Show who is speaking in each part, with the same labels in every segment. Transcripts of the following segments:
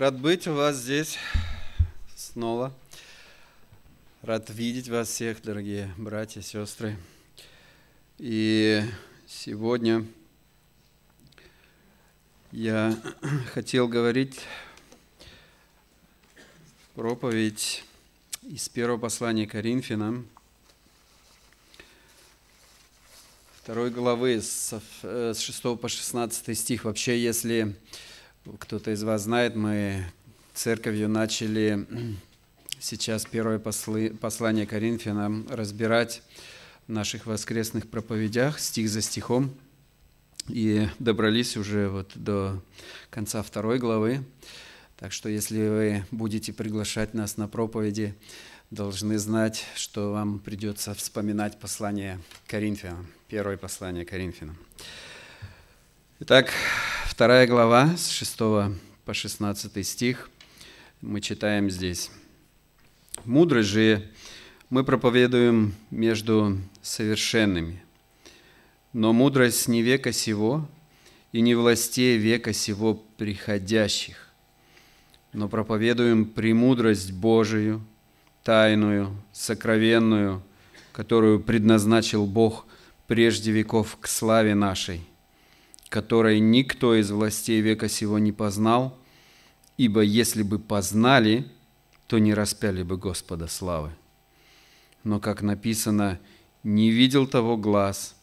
Speaker 1: Рад быть у вас здесь снова. Рад видеть вас всех, дорогие братья, сестры. И сегодня я хотел говорить проповедь из первого послания Коринфянам, второй главы с 6 э, по 16 стих. Вообще, если кто-то из вас знает, мы церковью начали сейчас первое послание Коринфянам разбирать в наших воскресных проповедях, стих за стихом, и добрались уже вот до конца второй главы. Так что если вы будете приглашать нас на проповеди, должны знать, что вам придется вспоминать послание Коринфянам, первое послание Коринфянам. Итак, вторая глава с 6 по 16 стих мы читаем здесь. «Мудрость же мы проповедуем между совершенными, но мудрость не века сего и не властей века сего приходящих, но проповедуем премудрость Божию, тайную, сокровенную, которую предназначил Бог прежде веков к славе нашей, которой никто из властей века сего не познал, ибо если бы познали, то не распяли бы Господа славы. Но, как написано, не видел того глаз,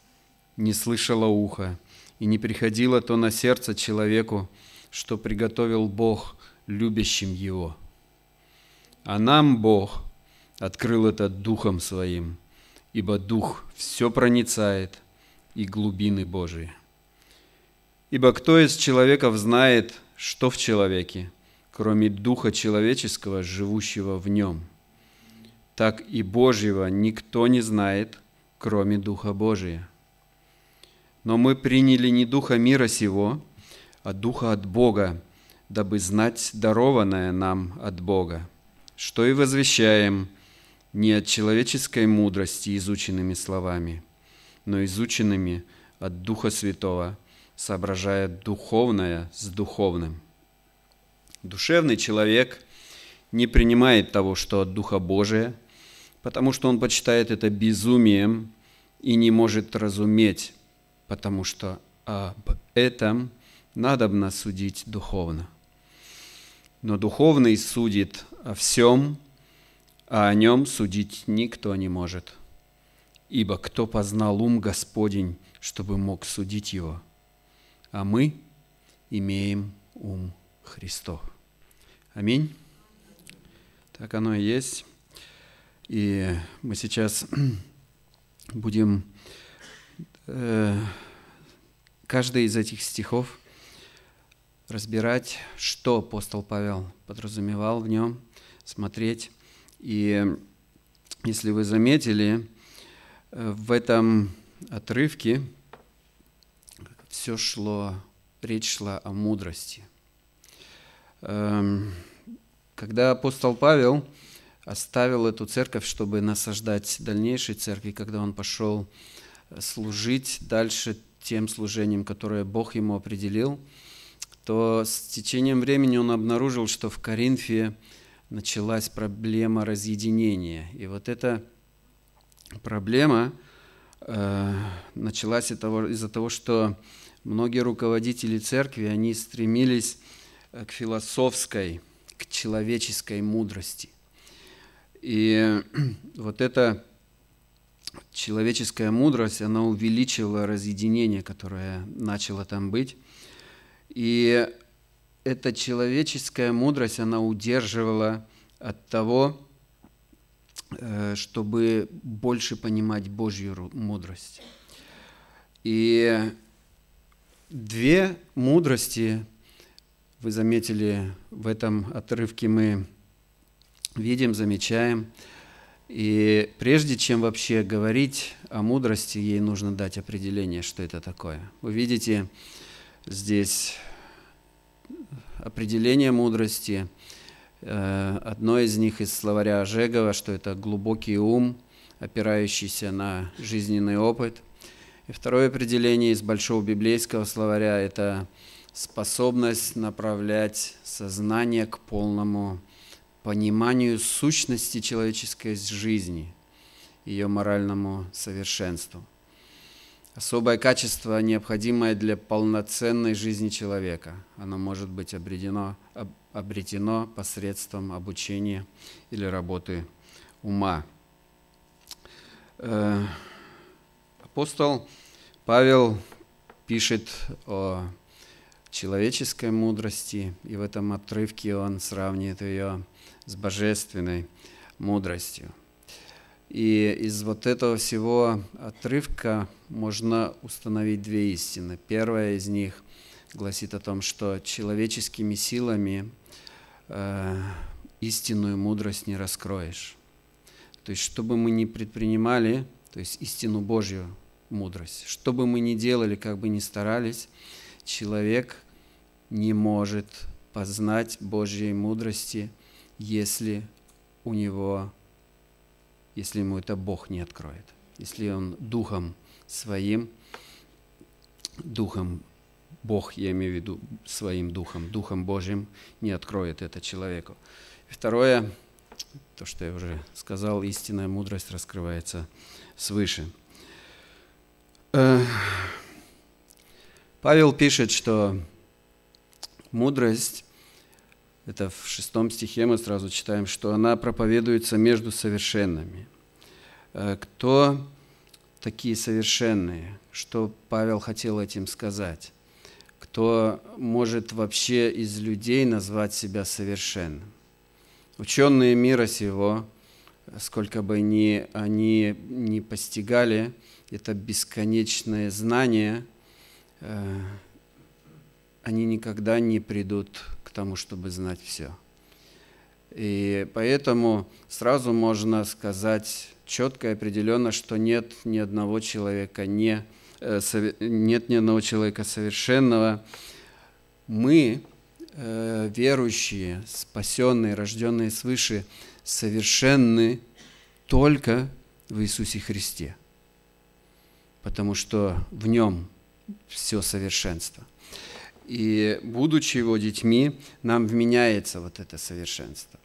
Speaker 1: не слышало ухо, и не приходило то на сердце человеку, что приготовил Бог любящим его. А нам Бог открыл это Духом Своим, ибо Дух все проницает и глубины Божии. Ибо кто из человеков знает, что в человеке, кроме Духа человеческого, живущего в нем? Так и Божьего никто не знает, кроме Духа Божия. Но мы приняли не Духа мира сего, а Духа от Бога, дабы знать дарованное нам от Бога, что и возвещаем не от человеческой мудрости изученными словами, но изученными от Духа Святого – соображая духовное с духовным. Душевный человек не принимает того, что от Духа Божия, потому что он почитает это безумием и не может разуметь, потому что об этом надобно судить духовно. Но духовный судит о всем, а о нем судить никто не может. Ибо кто познал ум Господень, чтобы мог судить его – а мы имеем ум Христов. Аминь. Так оно и есть. И мы сейчас будем э, каждый из этих стихов разбирать, что апостол Павел подразумевал в нем, смотреть. И если вы заметили, э, в этом отрывке все шло, речь шла о мудрости. Эм, когда апостол Павел оставил эту церковь, чтобы насаждать дальнейшей церкви, когда он пошел служить дальше тем служением, которое Бог ему определил, то с течением времени он обнаружил, что в Коринфе началась проблема разъединения. И вот эта проблема э, началась из-за того, что многие руководители церкви, они стремились э, к философской, к человеческой мудрости. И вот эта человеческая мудрость, она увеличила разъединение, которое начало там быть. И эта человеческая мудрость, она удерживала от того, э, чтобы больше понимать Божью мудрость. И Две мудрости, вы заметили, в этом отрывке мы видим, замечаем. И прежде чем вообще говорить о мудрости, ей нужно дать определение, что это такое. Вы видите здесь определение мудрости. Э, одно из них из словаря Ожегова, что это глубокий ум, опирающийся на жизненный опыт – и второе определение из Большого библейского словаря – это способность направлять сознание к полному пониманию сущности человеческой жизни, ее моральному совершенству. Особое качество, необходимое для полноценной жизни человека. Оно может быть обретено, обретено посредством обучения или работы ума. Апостол Павел пишет о человеческой мудрости, и в этом отрывке он сравнивает ее с божественной мудростью. И из вот этого всего отрывка можно установить две истины. Первая из них гласит о том, что человеческими силами э, истинную мудрость не раскроешь. То есть, что бы мы ни предпринимали, то есть истину Божью мудрость, что бы мы ни делали, как бы ни старались, человек не может познать Божьей мудрости, если у него, если ему это Бог не откроет, если он духом своим, духом Бог, я имею в виду своим духом, духом Божьим не откроет это человеку. Второе, то, что я уже сказал, истинная мудрость раскрывается свыше. Э, Павел пишет, что мудрость, это в шестом стихе мы сразу читаем, что она проповедуется между совершенными. Э, кто такие совершенные? Что Павел хотел этим сказать? Кто может вообще из людей назвать себя совершенным? Ученые мира сего, сколько бы ни, они не постигали, это бесконечное знание, э, они никогда не придут к тому, чтобы знать все. И поэтому сразу можно сказать четко и определенно, что нет ни одного человека, не, э, нет ни одного человека совершенного. Мы, э, верующие, спасенные, рожденные свыше, совершенны только в Иисусе Христе, потому что в Нем все совершенство – и будучи его детьми, нам вменяется вот это совершенство.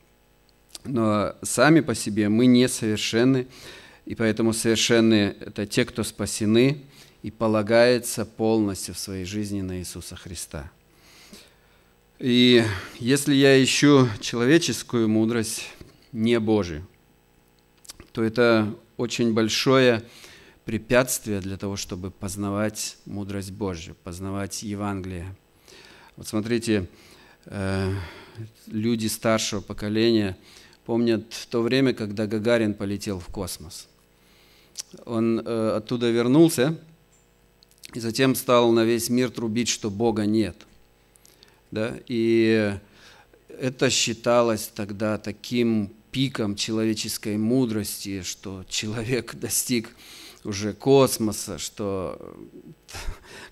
Speaker 1: Но сами по себе мы не совершенны, и поэтому совершенны – это те, кто спасены и полагается полностью в своей жизни на Иисуса Христа. И если я ищу человеческую мудрость, не Божию, то это очень большое препятствие для того, чтобы познавать мудрость Божью, познавать Евангелие. Вот смотрите, э, люди старшего поколения помнят то время, когда Гагарин полетел в космос. Он э, оттуда вернулся и затем стал на весь мир трубить, что Бога нет. Да? И это считалось тогда таким пиком человеческой мудрости, что человек достиг уже космоса, что,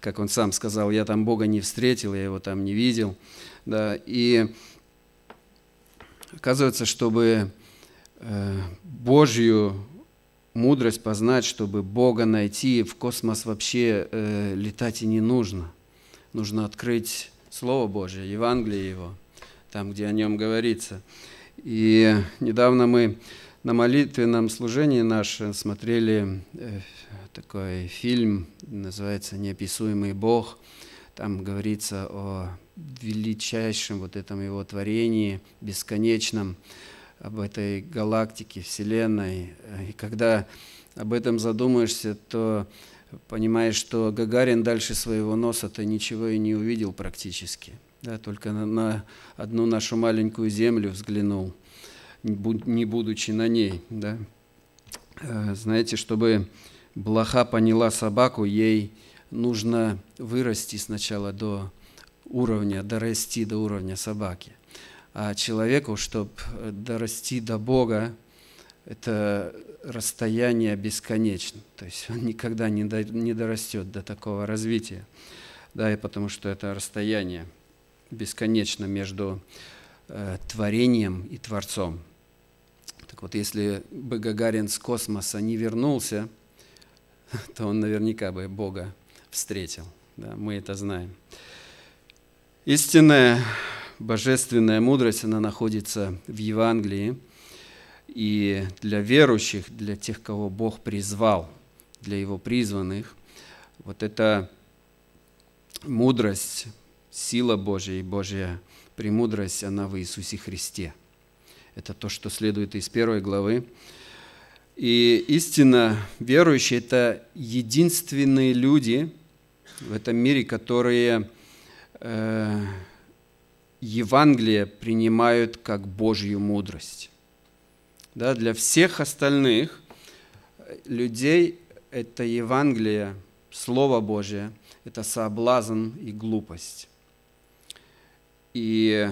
Speaker 1: как он сам сказал, я там Бога не встретил, я его там не видел. Да, и оказывается, чтобы э, Божью мудрость познать, чтобы Бога найти, в космос вообще э, летать и не нужно. Нужно открыть Слово Божье, Евангелие Его, там, где о нем говорится. И недавно мы на молитвенном служении наше смотрели э, такой фильм, называется «Неописуемый Бог». Там говорится о величайшем вот этом его творении, бесконечном, об этой галактике, Вселенной. И когда об этом задумаешься, то понимаешь, что Гагарин дальше своего носа-то ничего и не увидел практически. Да, только на, на одну нашу маленькую землю взглянул – не будучи на ней. Да? Э, знаете, чтобы блоха поняла собаку, ей нужно вырасти сначала до уровня, дорасти до уровня собаки. А человеку, чтобы дорасти до Бога, это расстояние бесконечно. То есть он никогда не, до, не дорастет до такого развития. Да, и потому что это расстояние бесконечно между э, творением и Творцом. Вот, если бы Гагарин с космоса не вернулся, то он наверняка бы Бога встретил. Да, мы это знаем. Истинная божественная мудрость, она находится в Евангелии. И для верующих, для тех, кого Бог призвал, для Его призванных, вот эта мудрость, сила Божья и Божья премудрость, она в Иисусе Христе. Это то, что следует из первой главы. И истинно верующие – это единственные люди в этом мире, которые э, Евангелие принимают как Божью мудрость. Да, для всех остальных людей это Евангелие, Слово Божие, это соблазн и глупость. И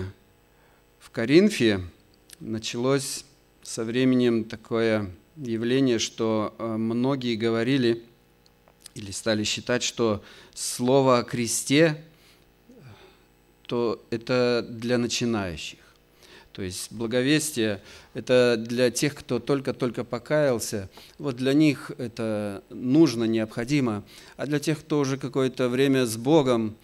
Speaker 1: в Коринфе началось со временем такое явление, что э, многие говорили или стали считать, что слово о кресте то это для начинающих. То есть благовестие – это для тех, кто только-только покаялся. Вот для них это нужно, необходимо. А для тех, кто уже какое-то время с Богом,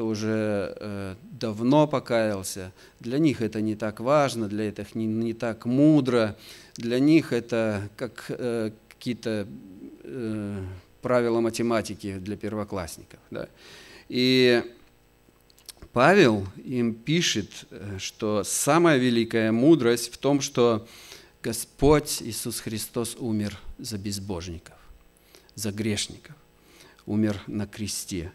Speaker 1: кто уже э, давно покаялся, для них это не так важно, для этих не, не так мудро. Для них это как э, какие-то э, правила математики для первоклассников. Да? И Павел им пишет, э, что самая великая мудрость в том, что Господь Иисус Христос умер за безбожников, за грешников, умер на кресте.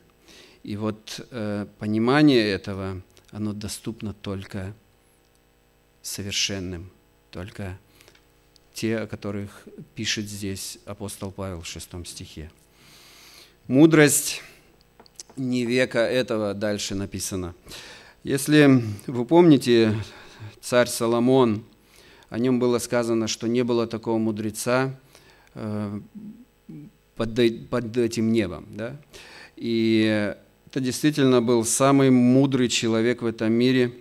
Speaker 1: И вот э, понимание этого, оно доступно только совершенным, только те, о которых пишет здесь апостол Павел в шестом стихе. Мудрость не века этого дальше написано. Если вы помните, царь Соломон, о нем было сказано, что не было такого мудреца э, под, под этим небом. Да? И это действительно был самый мудрый человек в этом мире,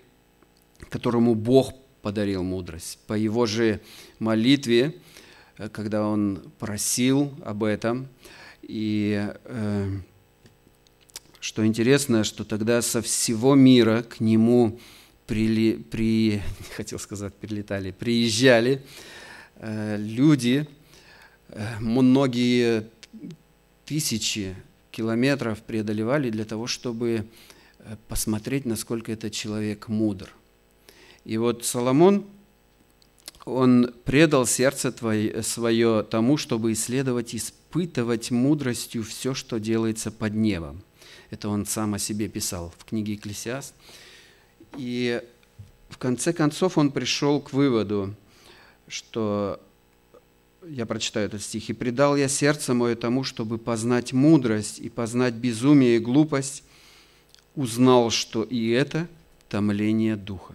Speaker 1: которому Бог подарил мудрость. По его же молитве, э, когда он просил об этом, и э, что интересно, что тогда со всего мира к нему прили, при, хотел сказать, прилетали, приезжали э, люди, э, многие тысячи километров преодолевали для того, чтобы э, посмотреть, насколько этот человек мудр. И вот Соломон, он предал сердце твое, свое тому, чтобы исследовать, испытывать мудростью все, что делается под небом – это он сам о себе писал в книге «Экклесиаст». И в конце концов он пришел к выводу, что я прочитаю этот стих. «И предал я сердце мое тому, чтобы познать мудрость и познать безумие и глупость, узнал, что и это томление духа.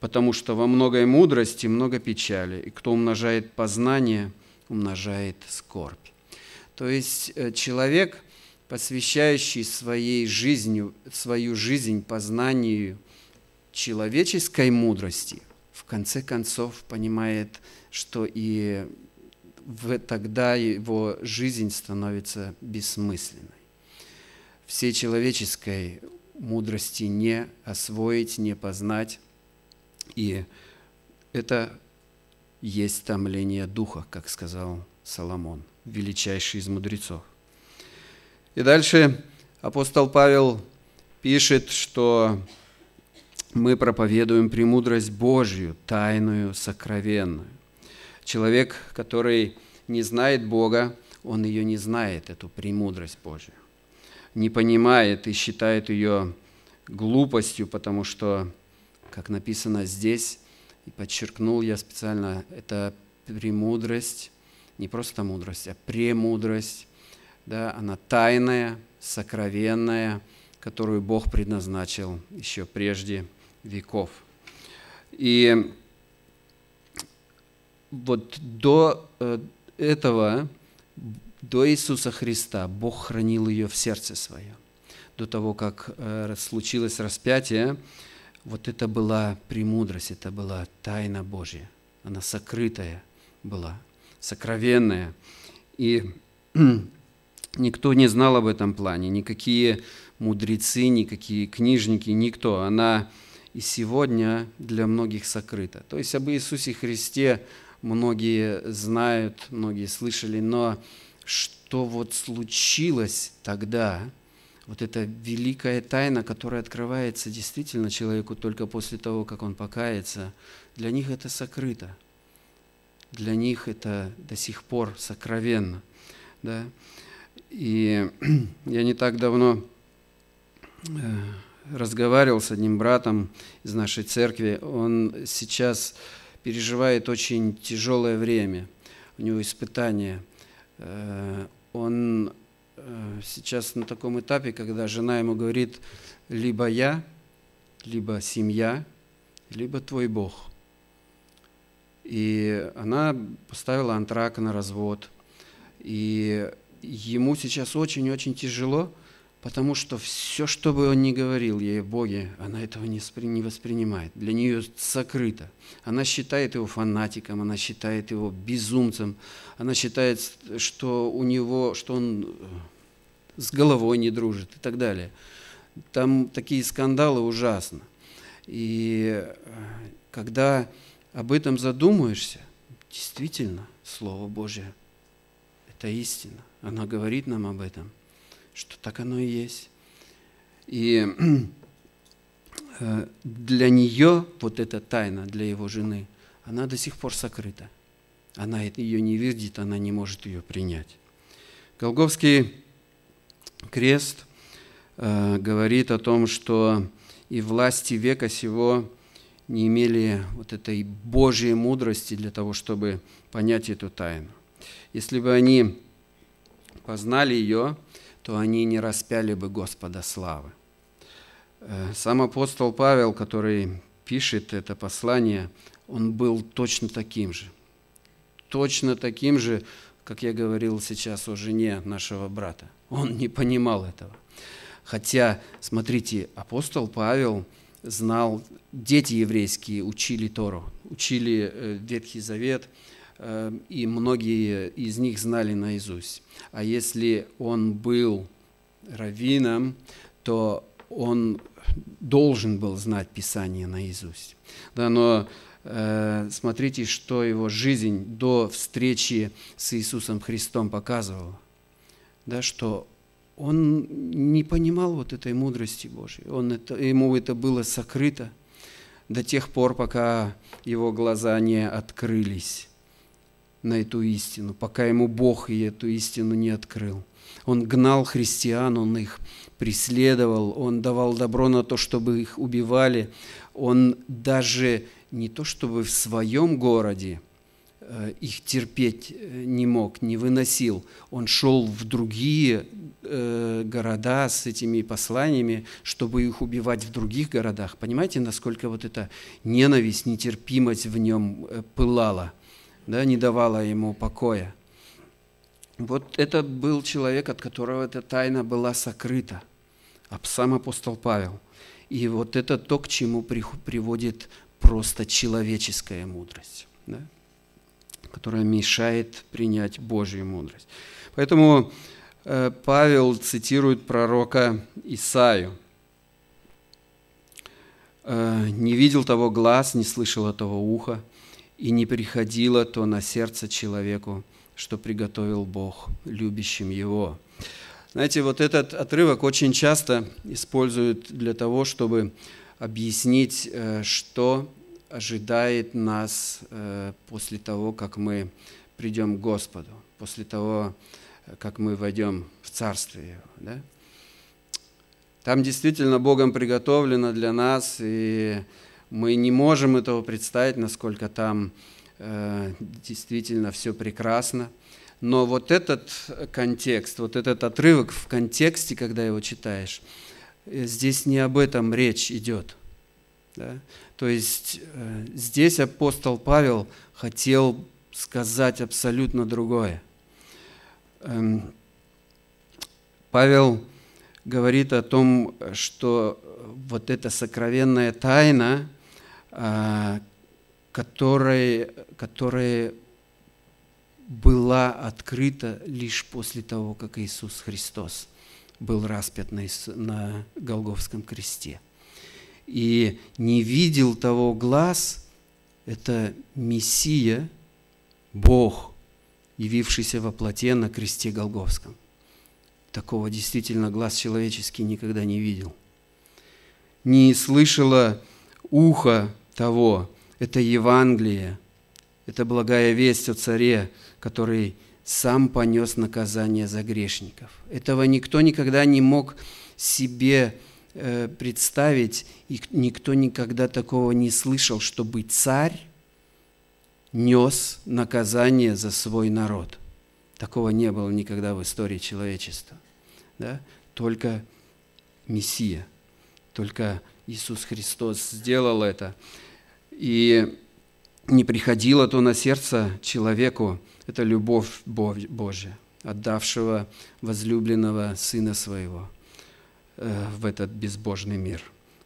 Speaker 1: Потому что во многой мудрости много печали, и кто умножает познание, умножает скорбь». То есть э, человек – посвящающий своей жизнью, свою жизнь познанию человеческой мудрости, в конце концов понимает, что и в, тогда его жизнь становится бессмысленной. Всей человеческой мудрости не освоить, не познать. И это есть томление духа, как сказал Соломон, величайший из мудрецов. И дальше апостол Павел пишет, что мы проповедуем премудрость Божью, тайную, сокровенную. Человек, который не знает Бога, он ее не знает, эту премудрость Божью. Не понимает и считает ее глупостью, потому что, как написано здесь, и подчеркнул я специально, это премудрость, не просто мудрость, а премудрость, да, она тайная, сокровенная, которую Бог предназначил еще прежде веков. И вот до э, этого, до Иисуса Христа, Бог хранил ее в сердце своем. До того, как э, случилось распятие, вот это была премудрость, это была тайна Божья. Она сокрытая была, сокровенная. И Никто не знал об этом плане, никакие мудрецы, никакие книжники, никто. Она и сегодня для многих сокрыта. То есть об Иисусе Христе многие знают, многие слышали, но что вот случилось тогда, вот эта великая тайна, которая открывается действительно человеку только после того, как он покается, для них это сокрыто. Для них это до сих пор сокровенно. Да? И я не так давно э, разговаривал с одним братом из нашей церкви. Он сейчас переживает очень тяжелое время. У него испытания. Э, он э, сейчас на таком этапе, когда жена ему говорит, либо я, либо семья, либо твой Бог. И она поставила антрак на развод. И ему сейчас очень-очень тяжело, потому что все, что бы он ни говорил ей о Боге, она этого не, воспринимает. Для нее сокрыто. Она считает его фанатиком, она считает его безумцем, она считает, что у него, что он э, с головой не дружит и так далее. Там такие скандалы ужасно. И э, когда об этом задумаешься, действительно, Слово Божье – это истина. Она говорит нам об этом, что так оно и есть. И э, для нее вот эта тайна, для его жены, она до сих пор сокрыта. Она ее не видит, она не может ее принять. Голговский крест э, говорит о том, что и власти века сего не имели вот этой Божьей мудрости для того, чтобы понять эту тайну. Если бы они познали ее, то они не распяли бы Господа славы. Э, сам апостол Павел, который пишет это послание, он был точно таким же. Точно таким же, как я говорил сейчас о жене нашего брата. Он не понимал этого. Хотя, смотрите, апостол Павел знал, дети еврейские учили Тору, учили э, Ветхий Завет – и многие из них знали наизусть. А если он был раввином, то он должен был знать Писание наизусть. Да, но э, смотрите, что его жизнь до встречи с Иисусом Христом показывала. Да, что он не понимал вот этой мудрости Божьей. Он это, ему это было сокрыто до тех пор, пока его глаза не открылись на эту истину, пока ему Бог и эту истину не открыл. Он гнал христиан, он их преследовал, он давал добро на то, чтобы их убивали. Он даже не то, чтобы в своем городе э, их терпеть э, не мог, не выносил. Он шел в другие э, города с этими посланиями, чтобы их убивать в других городах. Понимаете, насколько вот эта ненависть, нетерпимость в нем пылала – да, не давала ему покоя. Вот это был человек, от которого эта тайна была сокрыта, сам апостол Павел. И вот это то, к чему приводит просто человеческая мудрость, да, которая мешает принять Божью мудрость. Поэтому э, Павел цитирует пророка Исаию. «Э, «Не видел того глаз, не слышал того уха, и не приходило то на сердце человеку, что приготовил Бог любящим его. Знаете, вот этот отрывок очень часто используют для того, чтобы объяснить, э, что ожидает нас э, после того, как мы придем к Господу, после того, как мы войдем в Царствие Его. Да? Там действительно Богом приготовлено для нас, и мы не можем этого представить, насколько там э, действительно все прекрасно. Но вот этот контекст, вот этот отрывок в контексте, когда его читаешь, э, здесь не об этом речь идет. Да? То есть э, здесь апостол Павел хотел сказать абсолютно другое. Эм, Павел говорит о том, что вот эта сокровенная тайна, которая, которая была открыта лишь после того, как Иисус Христос был распят на, на Голговском кресте. И не видел того глаз, это Мессия, Бог, явившийся во плоте на кресте Голговском. Такого действительно глаз человеческий никогда не видел. Не слышало ухо того, это Евангелие, это благая весть о царе, который сам понес наказание за грешников. Этого никто никогда не мог себе э, представить, и никто никогда такого не слышал, чтобы царь нес наказание за свой народ. Такого не было никогда в истории человечества. Да? Только Мессия, только Иисус Христос сделал это. И не приходило то на сердце человеку, это любовь Божья, отдавшего возлюбленного Сына Своего э, в этот безбожный мир.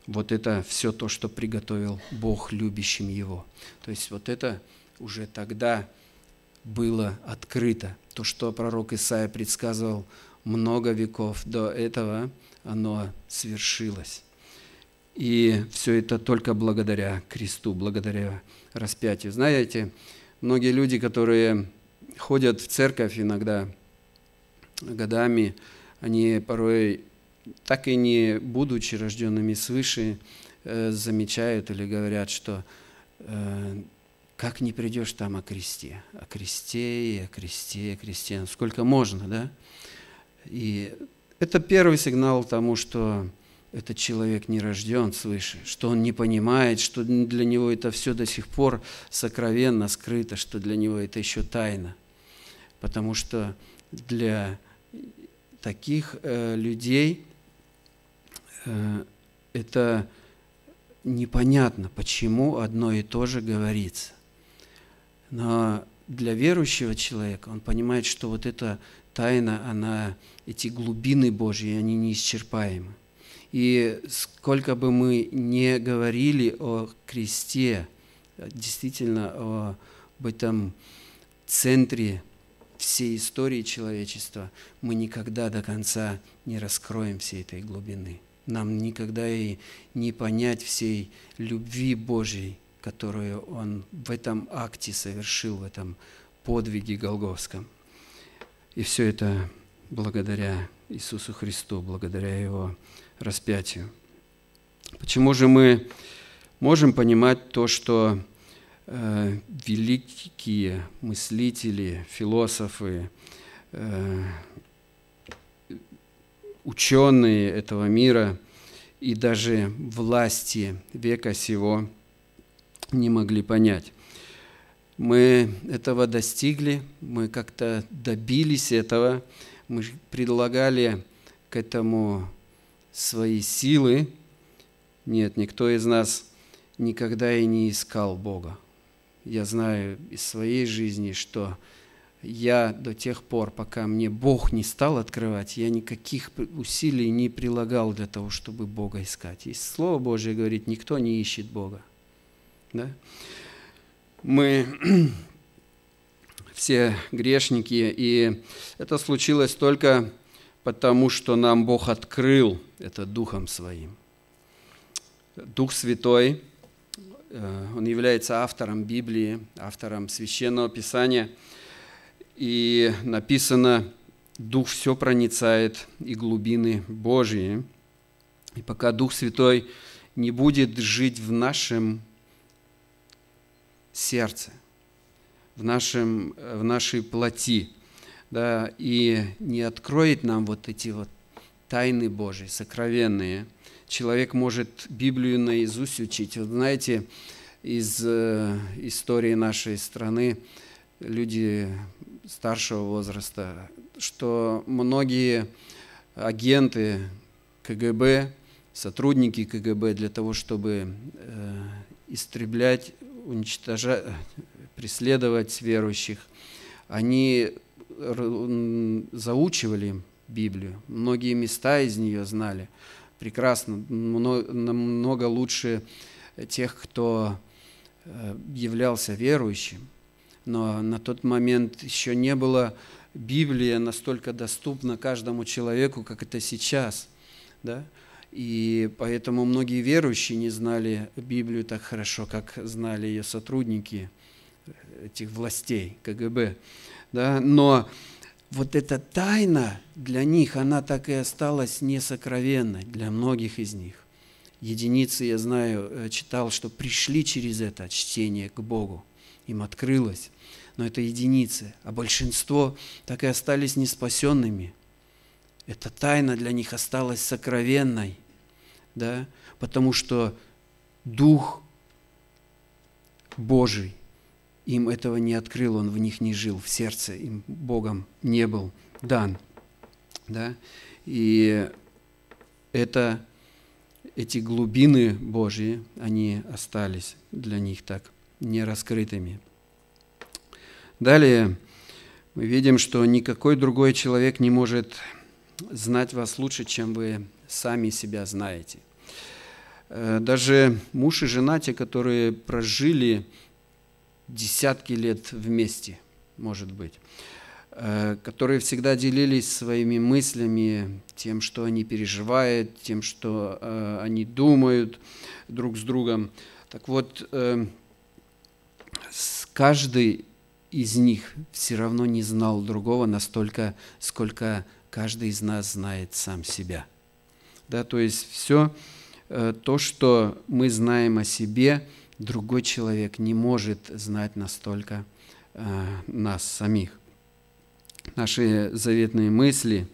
Speaker 1: Вот это все то, что приготовил Бог любящим Его. То есть вот это уже тогда было открыто. То, что пророк Исаия предсказывал много веков до этого, оно свершилось. И все это только благодаря кресту, благодаря распятию. Знаете, многие люди, которые ходят в церковь иногда годами, они порой, так и не будучи рожденными свыше, э, замечают или говорят, что э, как не придешь там о кресте, о кресте и о кресте, о кресте, сколько можно, да? И это первый сигнал тому, что этот человек не рожден свыше, что он не понимает, что для него это все до сих пор сокровенно скрыто, что для него это еще тайна. Потому что для таких э, людей э, это непонятно, почему одно и то же говорится. Но для верующего человека он понимает, что вот эта тайна, она, эти глубины Божьи, они неисчерпаемы. И сколько бы мы не говорили о кресте, действительно об этом центре всей истории человечества, мы никогда до конца не раскроем всей этой глубины. Нам никогда и не понять всей любви Божьей, которую Он в этом акте совершил, в этом подвиге Голговском. И все это благодаря Иисусу Христу, благодаря Его распятию. Почему же мы можем понимать то, что э, великие мыслители, философы, э, ученые этого мира и даже власти века сего не могли понять. Мы этого достигли, мы как-то добились этого, мы предлагали к этому свои силы. Нет, никто из нас никогда и не искал Бога. Я знаю из своей жизни, что я до тех пор, пока мне Бог не стал открывать, я никаких усилий не прилагал для того, чтобы Бога искать. И Слово Божье говорит, никто не ищет Бога. Да? Мы все грешники, и это случилось только потому, что нам Бог открыл это Духом Своим. Дух Святой, э, Он является автором Библии, автором Священного Писания, и написано, Дух все проницает и глубины Божьи. И пока Дух Святой не будет жить в нашем сердце, в, нашем, в нашей плоти, да, и не откроет нам вот эти вот тайны Божьи, сокровенные. Человек может Библию наизусть учить. Вот знаете, из э, истории нашей страны люди старшего возраста, что многие агенты КГБ, сотрудники КГБ для того, чтобы э, истреблять, уничтожать, преследовать верующих, они заучивали Библию, многие места из нее знали прекрасно, намного лучше тех, кто э, являлся верующим. Но на тот момент еще не было Библия настолько доступна каждому человеку, как это сейчас. Да? И поэтому многие верующие не знали Библию так хорошо, как знали ее сотрудники этих властей КГБ. Да? Но вот эта тайна для них, она так и осталась несокровенной для многих из них. Единицы, я знаю, э, читал, что пришли через это чтение к Богу. Им открылось. Но это единицы. А большинство так и остались неспасенными. Эта тайна для них осталась сокровенной. Да? Потому что Дух Божий им этого не открыл, Он в них не жил, в сердце им Богом не был дан. Да? И это эти глубины Божьи, они остались для них так нераскрытыми. Далее мы видим, что никакой другой человек не может знать вас лучше, чем вы сами себя знаете. Э, даже муж и жена, те, которые прожили десятки лет вместе, может быть, Э, которые всегда делились своими мыслями, тем, что они переживают, тем, что э, они думают друг с другом. Так вот, э, каждый из них все равно не знал другого настолько, сколько каждый из нас знает сам себя. Да, то есть все то, что мы знаем о себе, другой человек не может знать настолько нас самих. Наши заветные мысли,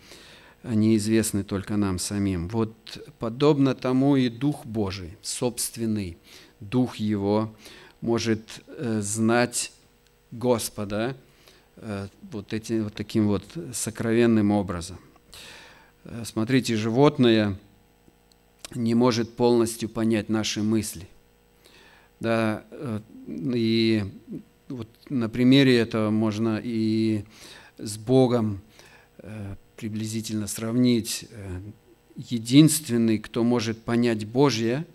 Speaker 1: они известны только нам самим. Вот подобно тому и Дух Божий, собственный Дух Его, может э, знать Господа э, вот, этим, вот таким вот сокровенным образом. Э, смотрите, животное не может полностью понять наши мысли. Да, и вот на примере этого можно и с Богом э, приблизительно сравнить. Э, единственный, кто может понять Божье,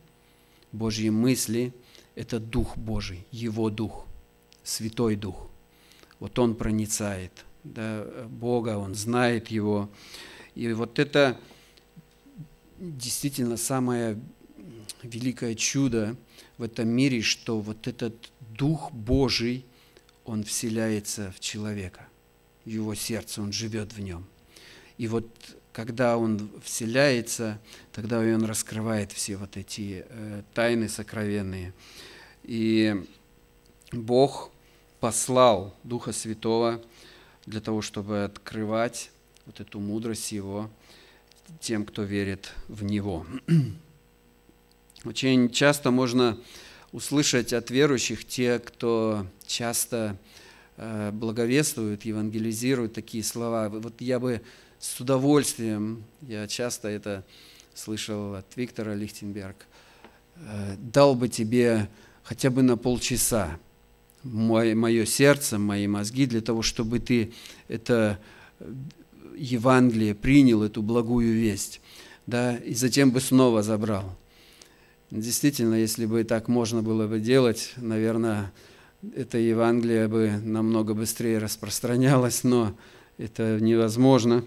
Speaker 1: Божьи мысли, это Дух Божий, Его Дух, Святой Дух. Вот Он проницает да, Бога, Он знает Его. И вот это действительно самое великое чудо в этом мире, что вот этот Дух Божий, Он вселяется в человека – в его сердце, он живет в нем. И вот когда он вселяется, тогда он раскрывает все вот эти э, тайны сокровенные. И Бог послал Духа Святого для того, чтобы открывать вот эту мудрость Его тем, кто верит в Него. Очень часто можно услышать от верующих те, кто часто Э, благовествуют, евангелизируют такие слова. Вот я бы с удовольствием, я часто это слышал от Виктора Лихтенберг, э, дал бы тебе хотя бы на полчаса мое, сердце, мои мозги, для того, чтобы ты это Евангелие принял, эту благую весть, да, и затем бы снова забрал. Действительно, если бы так можно было бы делать, наверное, это Евангелие бы намного быстрее распространялось, но это невозможно.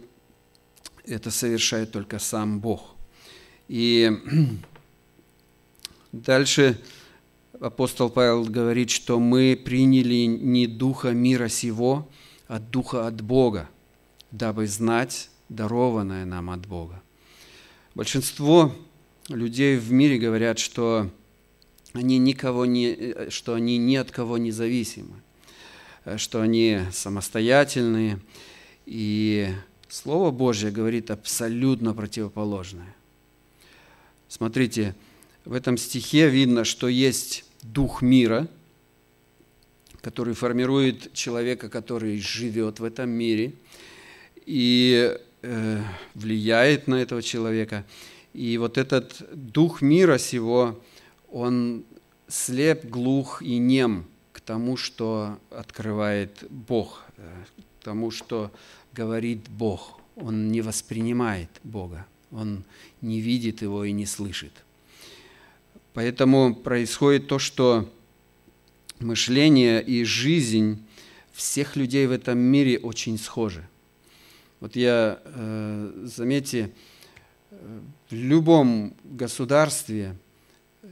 Speaker 1: Это совершает только сам Бог. И дальше апостол Павел говорит, что мы приняли не духа мира сего, а духа от Бога, дабы знать дарованное нам от Бога. Большинство людей в мире говорят, что они никого не, что они ни от кого не зависимы, что они самостоятельные. И Слово Божье говорит абсолютно противоположное. Смотрите, в этом стихе видно, что есть дух мира, который формирует человека, который живет в этом мире и э, влияет на этого человека. И вот этот дух мира сего, он слеп, глух и нем к тому, что открывает Бог, э, к тому, что говорит Бог. Он не воспринимает Бога, он не видит его и не слышит. Поэтому происходит то, что мышление и жизнь всех людей в этом мире очень схожи – Вот я, э, заметьте, э, в любом государстве э,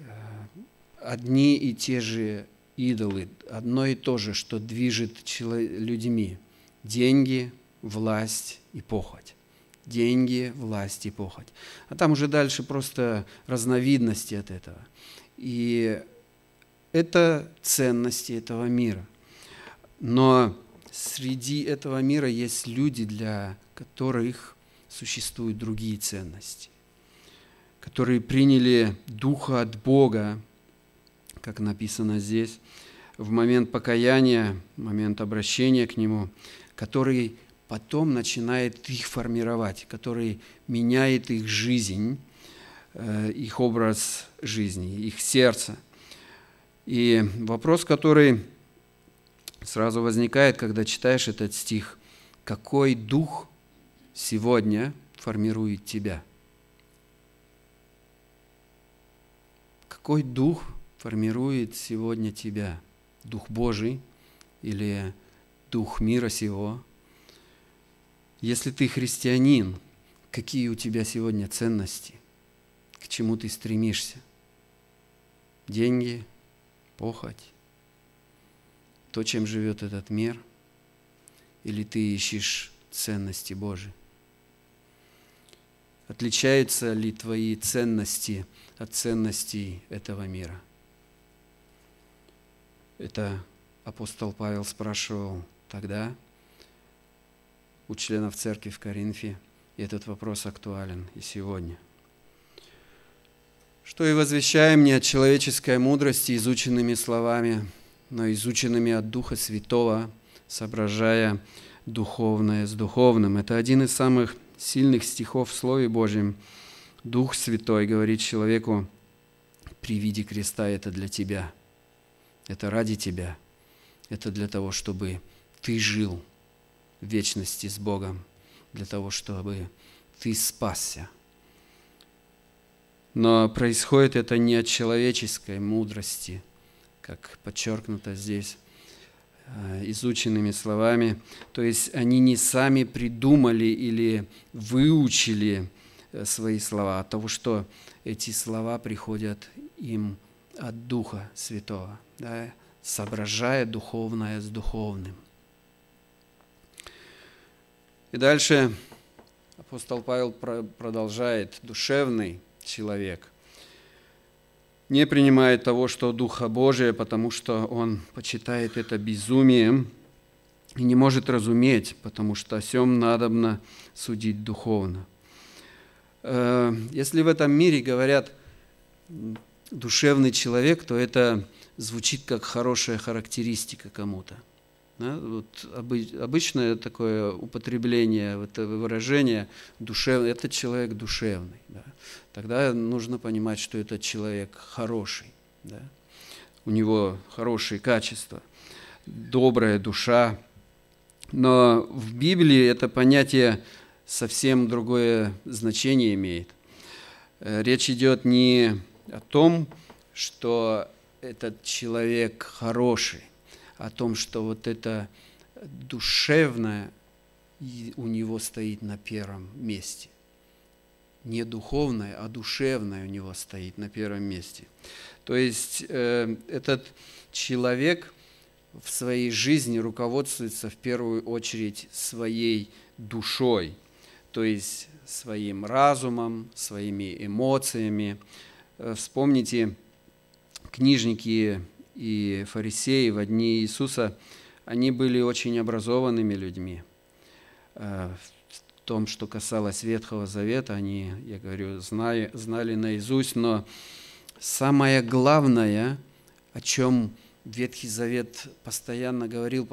Speaker 1: одни и те же идолы, одно и то же, что движет людьми. Деньги, власть и похоть. Деньги, власть и похоть. А там уже дальше просто разновидности от этого. И это ценности этого мира. Но среди этого мира есть люди, для которых существуют другие ценности, которые приняли Духа от Бога, как написано здесь, в момент покаяния, в момент обращения к Нему, который потом начинает их формировать, который меняет их жизнь, э, их образ жизни, их сердце. И вопрос, который сразу возникает, когда читаешь этот стих, какой дух сегодня формирует тебя? Какой дух формирует сегодня тебя? Дух Божий или дух мира сего? Если ты христианин, какие у тебя сегодня ценности? К чему ты стремишься? Деньги, похоть, то, чем живет этот мир, или ты ищешь ценности Божьи? Отличаются ли твои ценности от ценностей этого мира? Это апостол Павел спрашивал тогда у членов церкви в Коринфе, и этот вопрос актуален и сегодня. Что и возвещаем не от человеческой мудрости изученными словами, но изученными от Духа Святого, соображая духовное с духовным. Это один из самых сильных стихов в Слове Божьем. Дух Святой говорит человеку, при виде креста это для тебя, это ради тебя, это для того, чтобы ты жил в вечности с Богом, для того, чтобы ты спасся. Но происходит это не от человеческой мудрости – как подчеркнуто здесь э, изученными словами. То есть они не сами придумали или выучили свои слова, от того, что эти слова приходят им от Духа Святого, да, соображая духовное с духовным. И дальше апостол Павел продолжает, душевный человек – не принимает того, что Духа Божия, потому что он почитает это безумием и не может разуметь, потому что о сем надобно судить духовно. Э, если в этом мире говорят душевный человек, то это звучит как хорошая характеристика кому-то. Да? Вот обычное такое употребление этого выражения душевный, это человек душевный. Да? Тогда нужно понимать, что этот человек хороший. Да? У него хорошие качества, добрая душа. Но в Библии это понятие совсем другое значение имеет. Э, речь идет не о том, что этот человек хороший, о том, что вот это душевное у него стоит на первом месте. Не духовное, а душевное у него стоит на первом месте. То есть э, этот человек в своей жизни руководствуется в первую очередь своей душой, то есть своим разумом, своими эмоциями. Э, вспомните, книжники и фарисеи в дни Иисуса, они были очень образованными людьми. Э, в том, что касалось Ветхого Завета, они, я говорю, знали, знали наизусть, но самое главное, о чем Ветхий Завет постоянно говорил,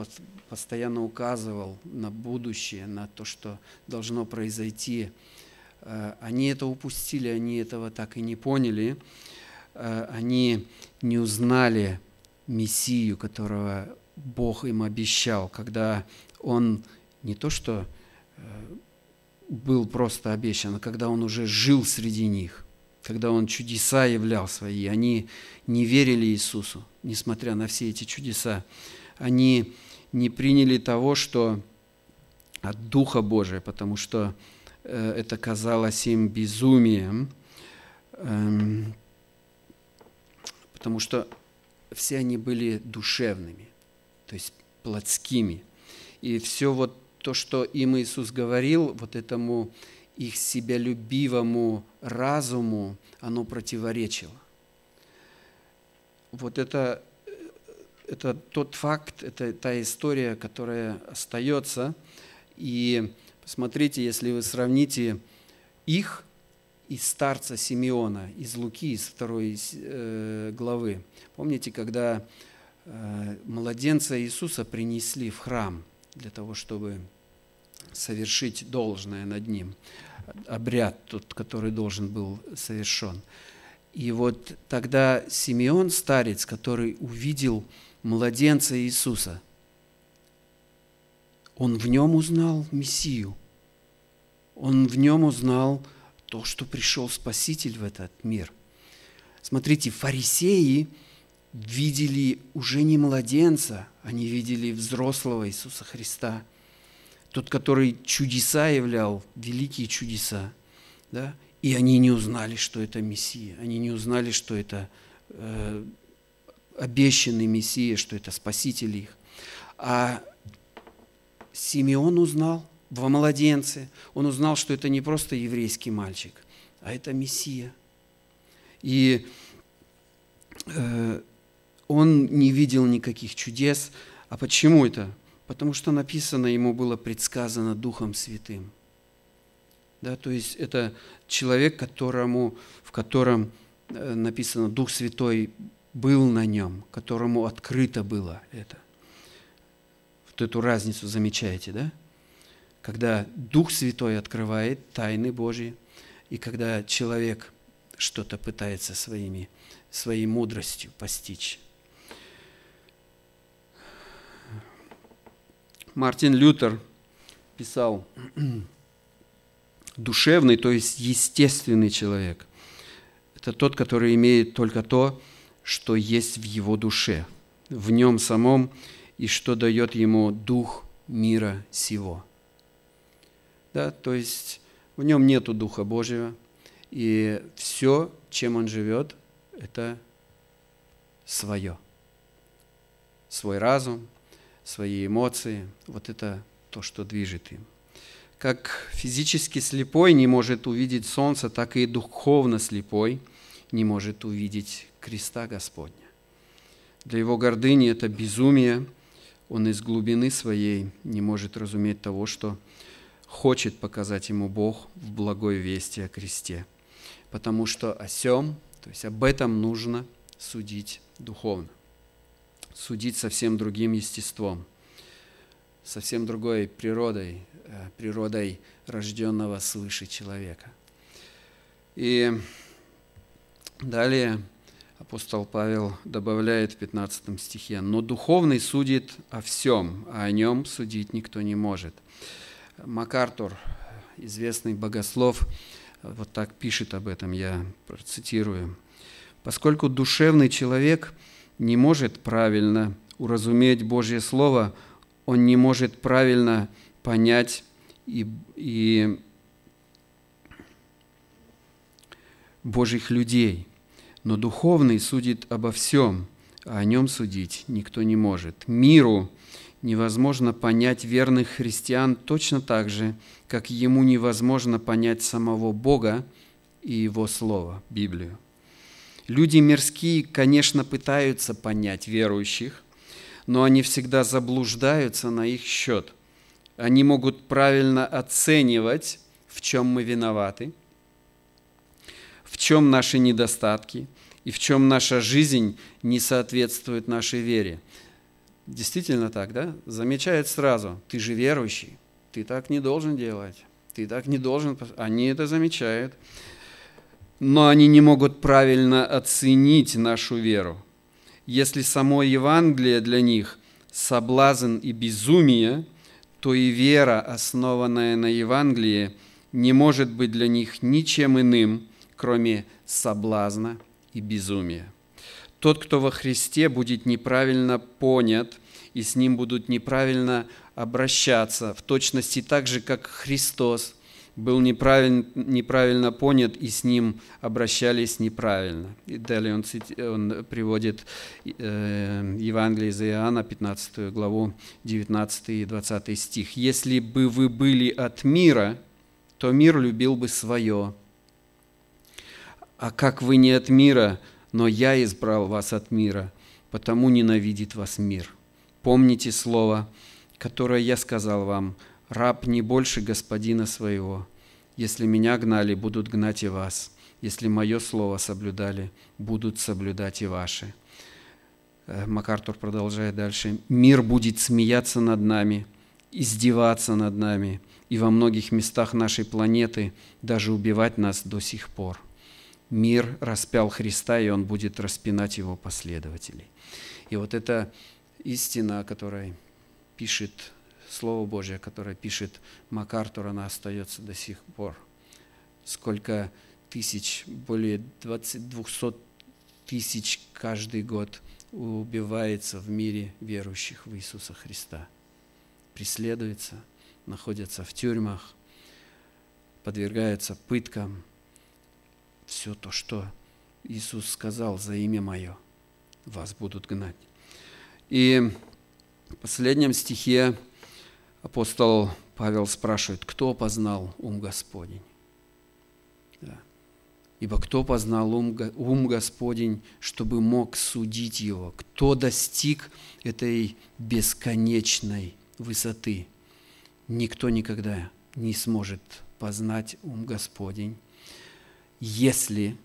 Speaker 1: постоянно указывал на будущее, на то, что должно произойти, э, они это упустили, они этого так и не поняли, э, они не узнали Мессию, которого Бог им обещал, когда Он не то что э, был просто обещан, а когда Он уже жил среди них, когда Он чудеса являл свои. Они не верили Иисусу, несмотря на все эти чудеса. Они не приняли того, что от Духа Божия, потому что э, это казалось им безумием, эм, потому что все они были душевными, то есть плотскими. И все вот то, что им Иисус говорил, вот этому их себялюбивому разуму, оно противоречило. Вот это, это тот факт, это та история, которая остается. И посмотрите, если вы сравните их и старца Симеона из Луки, из второй э, главы. Помните, когда э, младенца Иисуса принесли в храм для того, чтобы совершить должное над ним, обряд тот, который должен был совершен. И вот тогда Симеон, старец, который увидел младенца Иисуса, он в нем узнал Мессию. Он в нем узнал то, что пришел Спаситель в этот мир. Смотрите, фарисеи видели уже не младенца, они видели взрослого Иисуса Христа – тот, который чудеса являл, великие чудеса, да, и они не узнали, что это Мессия, они не узнали, что это э, обещанный Мессия, что это Спаситель их. А Симеон узнал во младенце, он узнал, что это не просто еврейский мальчик, а это Мессия. И э, он не видел никаких чудес. А почему это? Потому что написано, ему было предсказано Духом Святым. Да, то есть это человек, которому, в котором э, написано Дух Святой был на нем, которому открыто было это. Вот эту разницу замечаете, да? Когда Дух Святой открывает тайны Божьи, и когда человек что-то пытается своими, своей мудростью постичь. Мартин Лютер писал, душевный, то есть естественный человек, это тот, который имеет только то, что есть в его душе, в нем самом, и что дает ему дух мира сего. Да, то есть в нем нету Духа Божьего, и все, чем он живет, это свое. Свой разум, свои эмоции. Вот это то, что движет им. Как физически слепой не может увидеть солнце, так и духовно слепой не может увидеть креста Господня. Для его гордыни это безумие. Он из глубины своей не может разуметь того, что хочет показать ему Бог в благой вести о кресте. Потому что о сем, то есть об этом нужно судить духовно судить совсем другим естеством, совсем другой природой, э, природой рожденного свыше человека. И далее апостол Павел добавляет в 15 стихе, «Но духовный судит о всем, а о нем судить никто не может». МакАртур, известный богослов, вот так пишет об этом, я процитирую. «Поскольку душевный человек – не может правильно уразуметь Божье Слово, он не может правильно понять и, и Божьих людей. Но духовный судит обо всем, а о нем судить никто не может. Миру невозможно понять верных христиан точно так же, как ему невозможно понять самого Бога и Его Слово, Библию. Люди мирские, конечно, пытаются понять верующих, но они всегда заблуждаются на их счет. Они могут правильно оценивать, в чем мы виноваты, в чем наши недостатки и в чем наша жизнь не соответствует нашей вере. Действительно так, да? Замечают сразу, ты же верующий, ты так не должен делать, ты так не должен... Они это замечают но они не могут правильно оценить нашу веру. Если само Евангелие для них соблазн и безумие, то и вера, основанная на Евангелии, не может быть для них ничем иным, кроме соблазна и безумия. Тот, кто во Христе будет неправильно понят, и с ним будут неправильно обращаться в точности так же, как Христос был неправильно, неправильно понят, и с ним обращались неправильно. И далее он, он приводит э, Евангелие из Иоанна, 15 главу, 19 и 20 стих. «Если бы вы были от мира, то мир любил бы свое. А как вы не от мира, но я избрал вас от мира, потому ненавидит вас мир. Помните слово, которое я сказал вам – раб не больше господина своего. Если меня гнали, будут гнать и вас. Если мое слово соблюдали, будут соблюдать и ваши. Э, МакАртур продолжает дальше. Мир будет смеяться над нами, издеваться над нами и во многих местах нашей планеты даже убивать нас до сих пор. Мир распял Христа, и он будет распинать его последователей. И вот эта истина, о которой пишет Слово Божье, которое пишет МакАртур, она остается до сих пор. Сколько тысяч, более 20, 200 тысяч каждый год убивается в мире верующих в Иисуса Христа. Преследуется, находятся в тюрьмах, подвергаются пыткам. Все то, что Иисус сказал за имя Мое, вас будут гнать. И в последнем стихе апостол Павел спрашивает, кто познал ум Господень? Да. Ибо кто познал ум, ум Господень, чтобы мог судить его? Кто достиг этой бесконечной высоты? Никто никогда не сможет познать ум Господень, если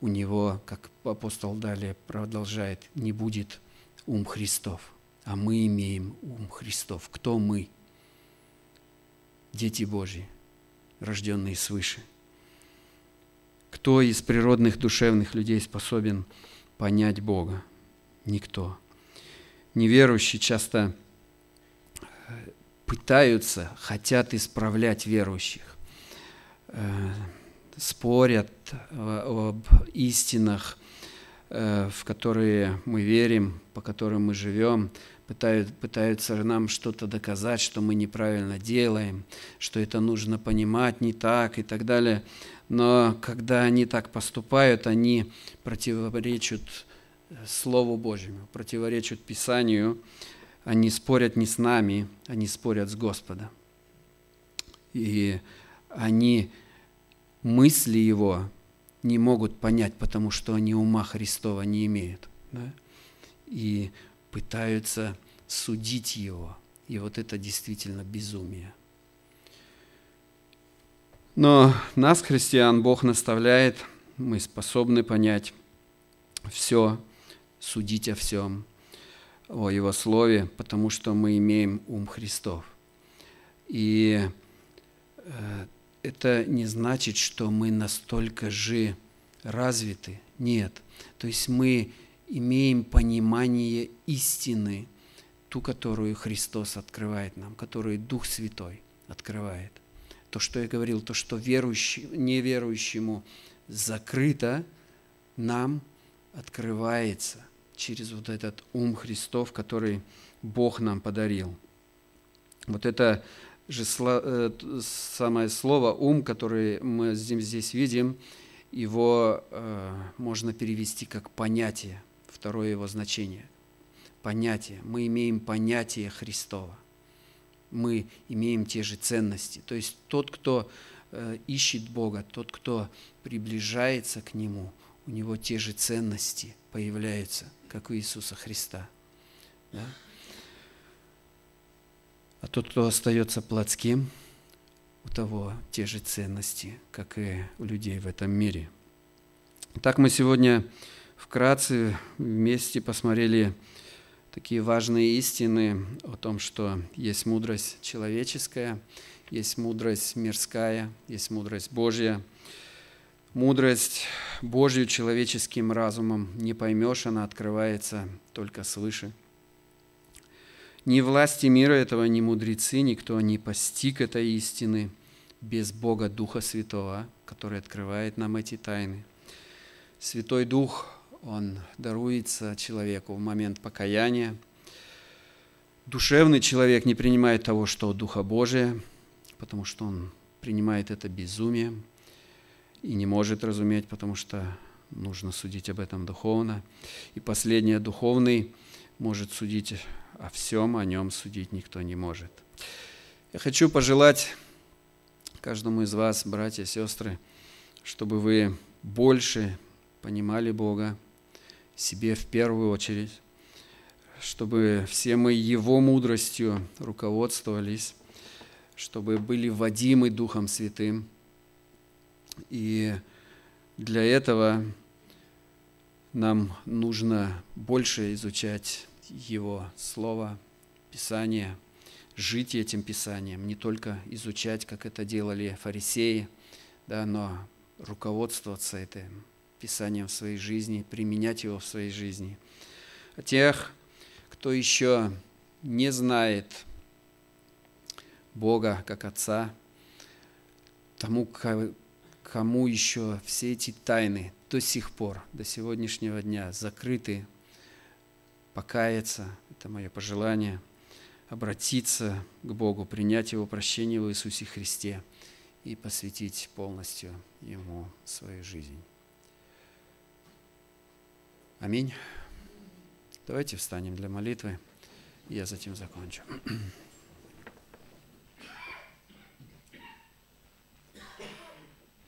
Speaker 1: у него, как апостол далее продолжает, не будет ум Христов – а мы имеем ум Христов. Кто мы? Дети Божьи, рожденные свыше. Кто из природных душевных людей способен понять Бога? Никто. Неверующие часто э, пытаются, хотят исправлять верующих, э, спорят об истинах, э, в которые мы верим, по которым мы живем, пытают, пытаются нам что-то доказать, что мы неправильно делаем, что это нужно понимать не так и так далее. Но когда они так поступают, они противоречат э, Слову Божьему, противоречат Писанию, они спорят не с нами, они спорят с Господом. И они мысли Его не могут понять, потому что они ума Христова не имеют. Да? И пытаются судить его. И вот это действительно безумие. Но нас, христиан, Бог наставляет, мы способны понять все, судить о всем, о Его Слове, потому что мы имеем ум Христов. И э, это не значит, что мы настолько же развиты. Нет. То есть мы имеем понимание истины, ту, которую Христос открывает нам, которую Дух Святой открывает. То, что я говорил, то, что верующий, неверующему закрыто, нам открывается через вот этот ум Христов, который Бог нам подарил. Вот это же э, самое слово «ум», которое мы здесь видим, его э, можно перевести как понятие второе его значение. Понятие. Мы имеем понятие Христова. Мы имеем те же ценности. То есть тот, кто э, ищет Бога, тот, кто приближается к Нему, у него те же ценности появляются, как у Иисуса Христа. Да? А тот, кто остается плотским, у того те же ценности, как и у людей в этом мире. Так мы сегодня вкратце вместе посмотрели такие важные истины о том, что есть мудрость человеческая, есть мудрость мирская, есть мудрость Божья. Мудрость Божью человеческим разумом не поймешь, она открывается только свыше. Ни власти мира этого, ни мудрецы, никто не постиг этой истины без Бога Духа Святого, который открывает нам эти тайны. Святой Дух он даруется человеку в момент покаяния. Душевный человек не принимает того, что от Духа Божия, потому что он принимает это безумием и не может разуметь, потому что нужно судить об этом духовно. И последнее, духовный может судить о всем, о нем судить никто не может. Я хочу пожелать каждому из вас, братья и сестры, чтобы вы больше понимали Бога, себе в первую очередь, чтобы все мы Его мудростью руководствовались, чтобы были водимы Духом Святым. И для этого нам нужно больше изучать Его Слово, Писание, жить этим Писанием, не только изучать, как это делали фарисеи, да, но руководствоваться этим Писанием в своей жизни, применять его в своей жизни. А тех, кто еще не знает Бога как Отца, тому, кому еще все эти тайны до сих пор, до сегодняшнего дня закрыты, покаяться, это мое пожелание, обратиться к Богу, принять Его прощение в Иисусе Христе и посвятить полностью Ему свою жизнь. Аминь. Давайте встанем для молитвы, и я затем закончу.